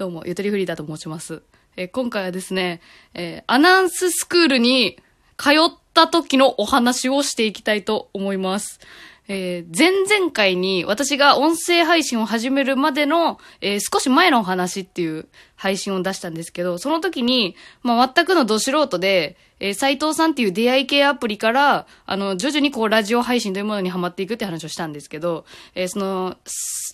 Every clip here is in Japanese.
どうも、ゆとりフリーダと申します。えー今回はですね、えーアナウンススクールに通った時のお話をしていきたいと思います。えー前々回に私が音声配信を始めるまでの、えー少し前のお話っていう配信を出したんですけど、その時に、まあ、全くのど素人で、えー斉藤さんっていう出会い系アプリから、あの、徐々にこう、ラジオ配信というものにハマっていくって話をしたんですけど、えーその、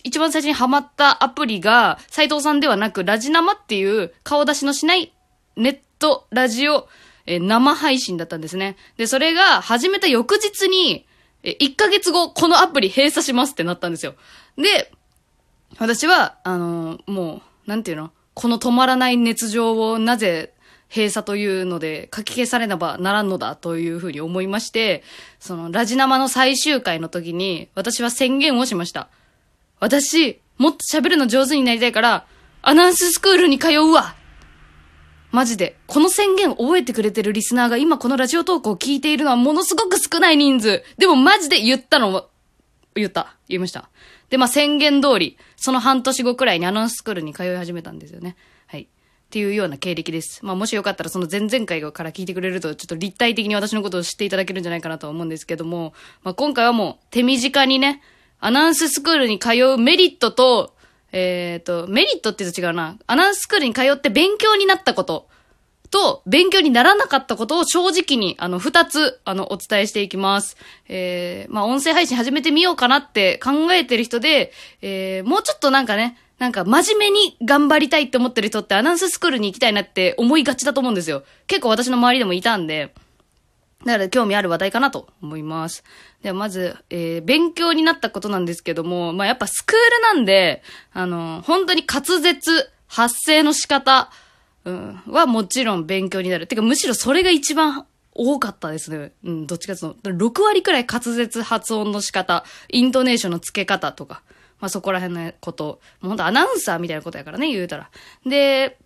一番最初にハマったアプリが、斉藤さんではなく、ラジナマっていう顔出しのしないネット、ラジオ、えー生配信だったんですね。で、それが始めた翌日に、え、1ヶ月後、このアプリ閉鎖しますってなったんですよ。で、私は、あのーもう、なんていうの？この止まらない熱情をなぜ閉鎖というので書き消されねばならんのだというふうに思いまして、そのラジナマの最終回の時に私は宣言をしました。私、もっと喋るの上手になりたいから、アナウンススクールに通うわマジで。この宣言を覚えてくれてるリスナーが今このラジオトークを聞いているのはものすごく少ない人数。でもマジで言ったの、言った。言いました。で、まあ、宣言通り、その半年後くらいにアナウンススクールに通い始めたんですよね。はい。っていうような経歴です。まあ、もしよかったらその前々回から聞いてくれると、ちょっと立体的に私のことを知っていただけるんじゃないかなと思うんですけども、まあ、今回はもう手短にね、アナウンススクールに通うメリットと、えっ、と、メリットって言うと違うな。アナウンススクールに通って勉強になったこと。と、勉強にならなかったことを正直に、あの、二つ、あの、お伝えしていきます。えー、まあ、音声配信始めてみようかなって考えてる人で、えー、もうちょっとなんかね、なんか真面目に頑張りたいって思ってる人ってアナウンススクールに行きたいなって思いがちだと思うんですよ。結構私の周りでもいたんで、だから興味ある話題かなと思います。ではまず、えー、勉強になったことなんですけども、まあ、やっぱスクールなんで、あの、本当に滑舌、発声の仕方、うん、はもちろん勉強になる。てか、むしろそれが一番多かったですね。うん、どっちかというと、6割くらい滑舌発音の仕方、イントネーションの付け方とか、まあそこら辺のこと、もう本当アナウンサーみたいなことやからね、言うたら。で、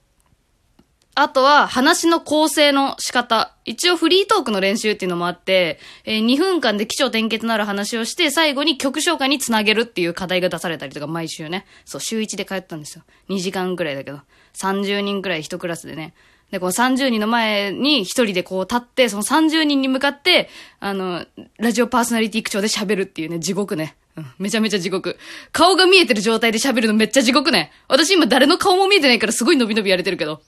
あとは話の構成の仕方。一応フリートークの練習っていうのもあって、えー2分間で起承転結のある話をして、最後に曲紹介につなげるっていう課題が出されたりとか、毎週ね。そう、週1で通ったんですよ。2時間くらいだけど。30人くらい一クラスでね。で、この30人の前に一人でこう立って、その30人に向かって、あの、ラジオパーソナリティ口調で喋るっていうね、地獄ね。うん、めちゃめちゃ地獄。顔が見えてる状態で喋るのめっちゃ地獄ね。私今誰の顔も見えてないからすごい伸び伸びやれてるけど。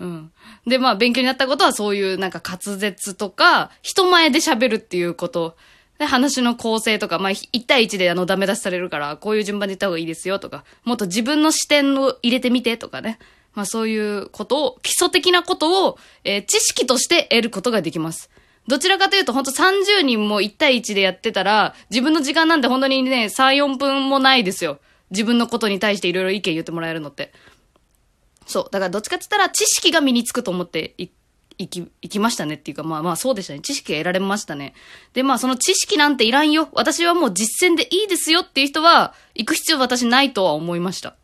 うん。で、まあ、勉強になったことはそういうなんか滑舌とか、人前で喋るっていうこと。で、話の構成とか、まあ、1対1であの、ダメ出しされるから、こういう順番で言った方がいいですよとか、もっと自分の視点を入れてみてとかね。まあ、そういうことを、基礎的なことを、えー知識として得ることができます。どちらかというと、本当30人も1対1でやってたら、自分の時間なんて本当にね、3、4分もないですよ。自分のことに対していろいろ意見言ってもらえるのって。そう。だからどっちかって言ったら知識が身につくと思ってい、いき、いきましたねっていうか、まあまあそうでしたね。知識が得られましたね。で、まあその知識なんていらんよ。私はもう実践でいいですよっていう人は、行く必要私ないとは思いました。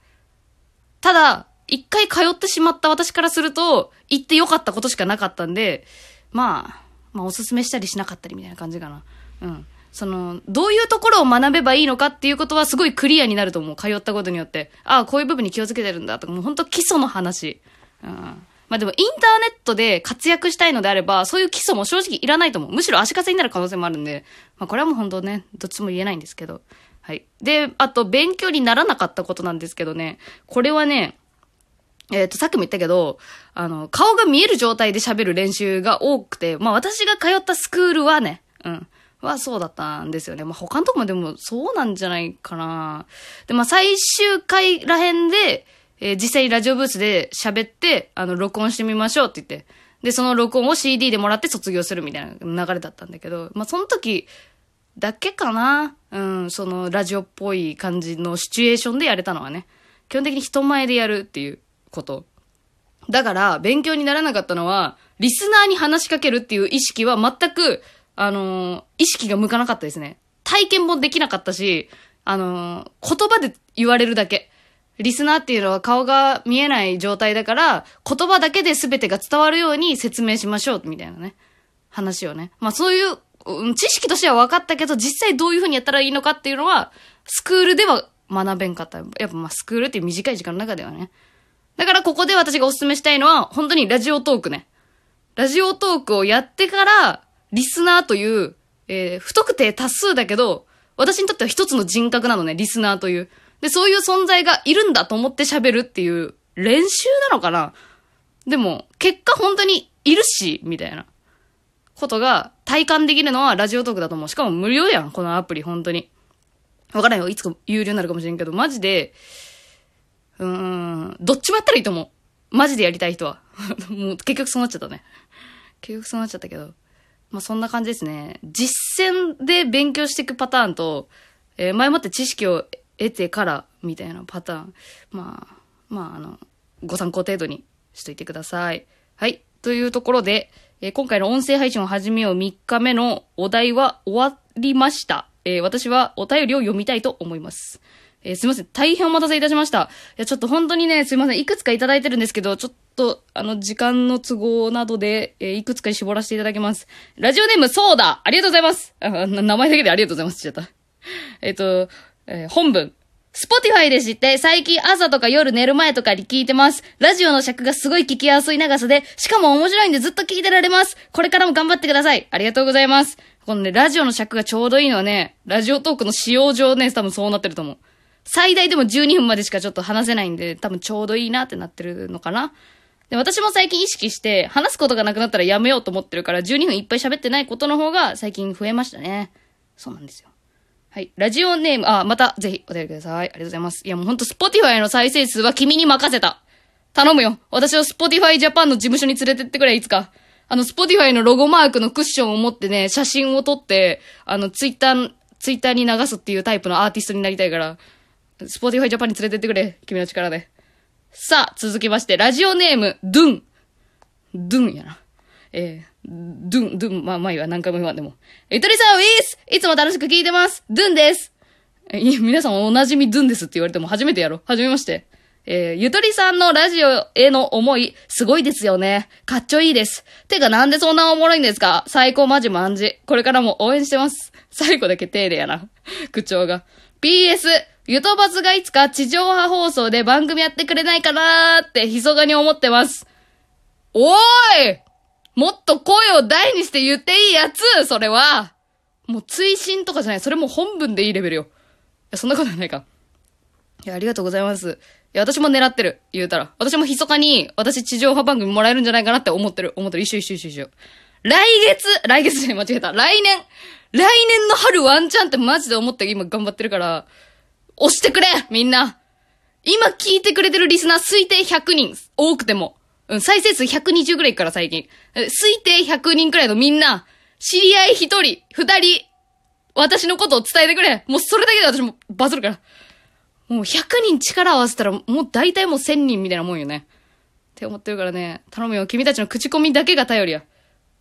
ただ、一回通ってしまった私からすると、行ってよかったことしかなかったんで、まあ、まあおすすめしたりしなかったりみたいな感じかな。うん。その、どういうところを学べばいいのかっていうことはすごいクリアになると思う。通ったことによって。ああ、こういう部分に気をつけてるんだとか、もう本当基礎の話。うん。まあでも、インターネットで活躍したいのであれば、そういう基礎も正直いらないと思う。むしろ足かせになる可能性もあるんで、まあこれはもう本当ね、どっちも言えないんですけど。はい。で、あと、勉強にならなかったことなんですけどね、これはね、えっ、と、さっきも言ったけど、あの、顔が見える状態で喋る練習が多くて、まあ私が通ったスクールはね、うん、はそうだったんですよね。まあ他のとこもでもそうなんじゃないかな。で、まあ最終回らへんで、えー実際にラジオブースで喋って、あの、録音してみましょうって言って、で、その録音を CD でもらって卒業するみたいな流れだったんだけど、まあその時、だけかなうん、そのラジオっぽい感じのシチュエーションでやれたのはね。基本的に人前でやるっていうこと。だから、勉強にならなかったのは、リスナーに話しかけるっていう意識は全く、あのー意識が向かなかったですね。体験もできなかったし、あのー言葉で言われるだけ。リスナーっていうのは顔が見えない状態だから、言葉だけで全てが伝わるように説明しましょう、みたいなね。話をね。まあそういう、うん知識としては分かったけど、実際どういう風にやったらいいのかっていうのは、スクールでは学べんかった。やっぱまあスクールっていう短い時間の中ではね。だからここで私がお勧めしたいのは、本当にラジオトークね。ラジオトークをやってから、リスナーという、えー、不特定多数だけど、私にとっては一つの人格なのね、リスナーという。で、そういう存在がいるんだと思って喋るっていう練習なのかなでも、結果本当にいるし、みたいなことが体感できるのはラジオトークだと思う。しかも無料やん、このアプリ、本当に。わからんよ、いつか有料になるかもしれんけど、マジで、うーん、どっちもやったらいいと思う。マジでやりたい人は。もう結局そうなっちゃったね。結局そうなっちゃったけど。まあそんな感じですね。実践で勉強していくパターンと、えー、前もって知識を得てからみたいなパターン。まあ、まああの、ご参考程度にしといてください。はい。というところで、えー、今回の音声配信を始めよう3日目のお題は終わりました。えー、私はお便りを読みたいと思います。えー、すいません。大変お待たせいたしました。いや、ちょっと本当にね、すいません。いくつかいただいてるんですけど、ちょっと、あの、時間の都合などで、えー、いくつかに絞らせていただきます。ラジオネーム、そうだありがとうございますあ名前だけでありがとうございます。ちゃった。えっ、と、えー、本文。 Spotify で知って、最近朝とか夜寝る前とかに聞いてます。ラジオの尺がすごい聞きやすい長さで、しかも面白いんでずっと聞いてられます。これからも頑張ってください。ありがとうございます。このね、ラジオの尺がちょうどいいのはね、 Radiotalk の仕様上ね、多分そうなってると思う。最大でも12分までしかちょっと話せないんで、多分ちょうどいいなってなってるのかな。で、私も最近意識して、話すことがなくなったらやめようと思ってるから、12分いっぱい喋ってないことの方が最近増えましたね。そうなんですよ。はい。ラジオネーム、あ、また、ぜひ、お便りください。ありがとうございます。いや、もうほんと、 Spotify の再生数は君に任せた。頼むよ。私を Spotify Japan の事務所に連れてってくれ、いつか。あの、 Spotify のロゴマークのクッションを持ってね、写真を撮って、あの、ツイッター、ツイッターに流すっていうタイプのアーティストになりたいから、 Spotify Japan に連れてってくれ。君の力で。さあ、続きまして、ラジオネーム、ドゥン。ドゥンやな。えー、ドゥン、ドゥン、まあ、まあいいわ、何回も言わんでも。ゆとりさん、ウィースいつも楽しく聞いてますドゥンですえ、皆さんおなじみドゥンですって言われても初めてやろ。初めまして。えー、ゆとりさんのラジオへの思い、すごいですよね。かっちょいいです。てかなんでそんなおもろいんですか？最高マジマンジ。これからも応援してます。最後だけ丁寧やな。口調が。PS、ゆとばつがいつか地上波放送で番組やってくれないかなーって、ひそがに思ってます。おーいもっと声を大にして言っていいやつそれはもう追伸とかじゃない。それも本文でいいレベルよ。いや、そんなことないか。いや、ありがとうございます。いや、私も狙ってる。言うたら。私も密かに、私地上波番組もらえるんじゃないかなって思ってる。思ってる。一緒一緒一緒一緒。来月来月で間違えた。来年来年の春ワンチャンってマジで思って今頑張ってるから、押してくれみんな今聞いてくれてるリスナー推定100人。多くても。うん、再生数120ぐらいから最近。推定100人くらいのみんな、知り合い1人、2人、私のことを伝えてくれ。もうそれだけで私もバズるから。もう100人力合わせたら、もう大体もう1000人みたいなもんよね。って思ってるからね、頼むよ。君たちの口コミだけが頼りや。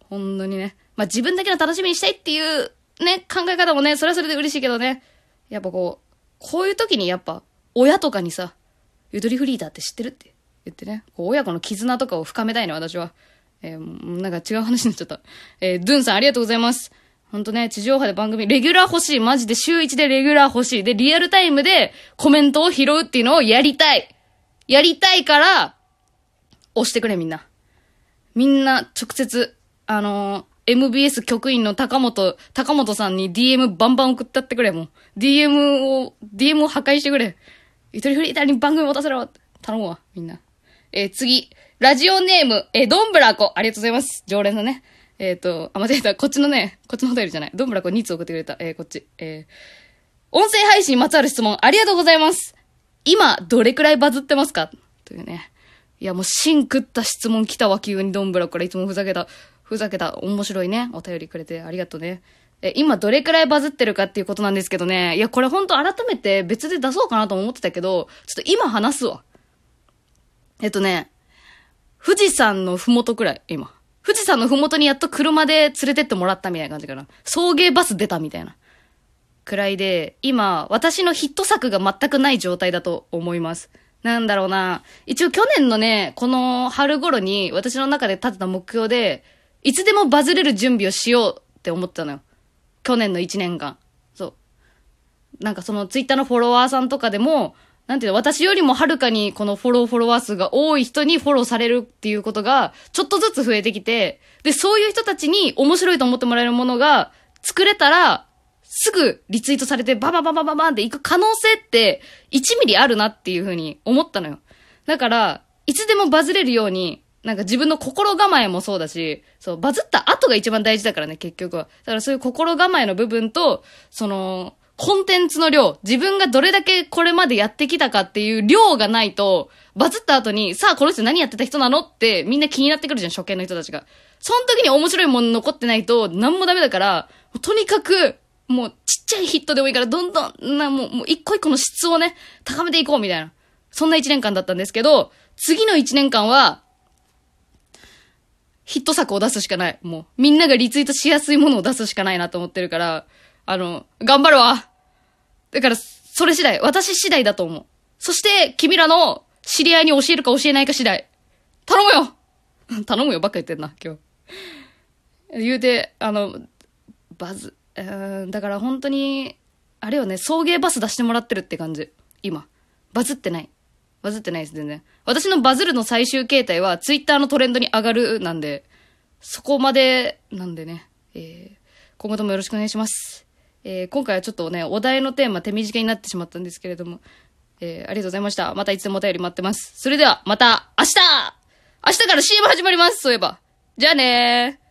ほんとにね。まあ、自分だけの楽しみにしたいっていうね、考え方もね、それはそれで嬉しいけどね。やっぱこう、こういう時にやっぱ、親とかにさ、ゆとりフリーダーって知ってるって言ってね、こう親子の絆とかを深めたいね、私は。えー、なんか違う話になっちゃった。えー、ドゥンさんありがとうございます。ほんとね、地上波で番組、レギュラー欲しい。マジで週1でレギュラー欲しい。で、リアルタイムでコメントを拾うっていうのをやりたい。やりたいから、押してくれみんな。みんな直接、あのー、MBS 局員の高本、高本さんに DM バンバン送ってってくれ、もう。DM を、DM を破壊してくれ。ゆとりフリーターに番組持たせろ。頼むわ、みんな。えー、次。ラジオネーム、えー、どんぶらこ。ありがとうございます。常連のね。えっ、ー、と、あ、間違えた。こっちのね、こっちのお便りじゃない。どんぶらこ2つ送ってくれた。えー、こっち。えー、音声配信にまつわる質問、ありがとうございます。今、どれくらいバズってますか？というね。いや、もう、芯食った質問来たわ、急にどんぶらこからいつもふざけた、ふざけた、面白いね、お便りくれてありがとうね。え、今どれくらいバズってるかっていうことなんですけどね。いや、これほんと改めて別で出そうかなと思ってたけど、ちょっと今話すわ。えっとね、富士山のふもとくらい、今。富士山のふもとにやっと車で連れてってもらったみたいな感じかな。送迎バス出たみたいな。くらいで、今、私のヒット作が全くない状態だと思います。なんだろうな。一応去年のね、この春頃に私の中で立てた目標で、いつでもバズれる準備をしようって思ったのよ。去年の1年間。そう。なんかそのツイッターのフォロワーさんとかでも、なんていうの、私よりもはるかにこのフォローフォロワー数が多い人にフォローされるっていうことが、ちょっとずつ増えてきて、で、そういう人たちに面白いと思ってもらえるものが作れたら、すぐリツイートされてババババババンっていく可能性って1ミリあるなっていうふうに思ったのよ。だから、いつでもバズれるように、なんか自分の心構えもそうだし、そう、バズった後が一番大事だからね、結局は。だからそういう心構えの部分と、その、コンテンツの量、自分がどれだけこれまでやってきたかっていう量がないと、バズった後に、さあこの人何やってた人なのってみんな気になってくるじゃん、初見の人たちが。その時に面白いもの残ってないと何もダメだから、とにかく、もうちっちゃいヒットでもいいから、どんどん、な、もう、もう一個一個の質をね、高めていこうみたいな。そんな一年間だったんですけど、次の一年間は、ヒット作を出すしかない。もう、みんながリツイートしやすいものを出すしかないなと思ってるから、あの、頑張るわだから、それ次第、私次第だと思う。そして、君らの知り合いに教えるか教えないか次第。頼むよ 頼むよばっか言ってんな、今日。言うて、あの、バズ、うん、だから本当に、あれよね、送迎バス出してもらってるって感じ。今。バズってない。バズってないです、全然。私のバズるの最終形態は、ツイッターのトレンドに上がるなんで、そこまで、なんでね、えー、今後ともよろしくお願いします。えー、今回はちょっとね、お題のテーマ手短になってしまったんですけれども、えー、ありがとうございました。またいつでもお便り待ってます。それでは、また、明日明日から CM 始まりますそういえば。じゃあねー。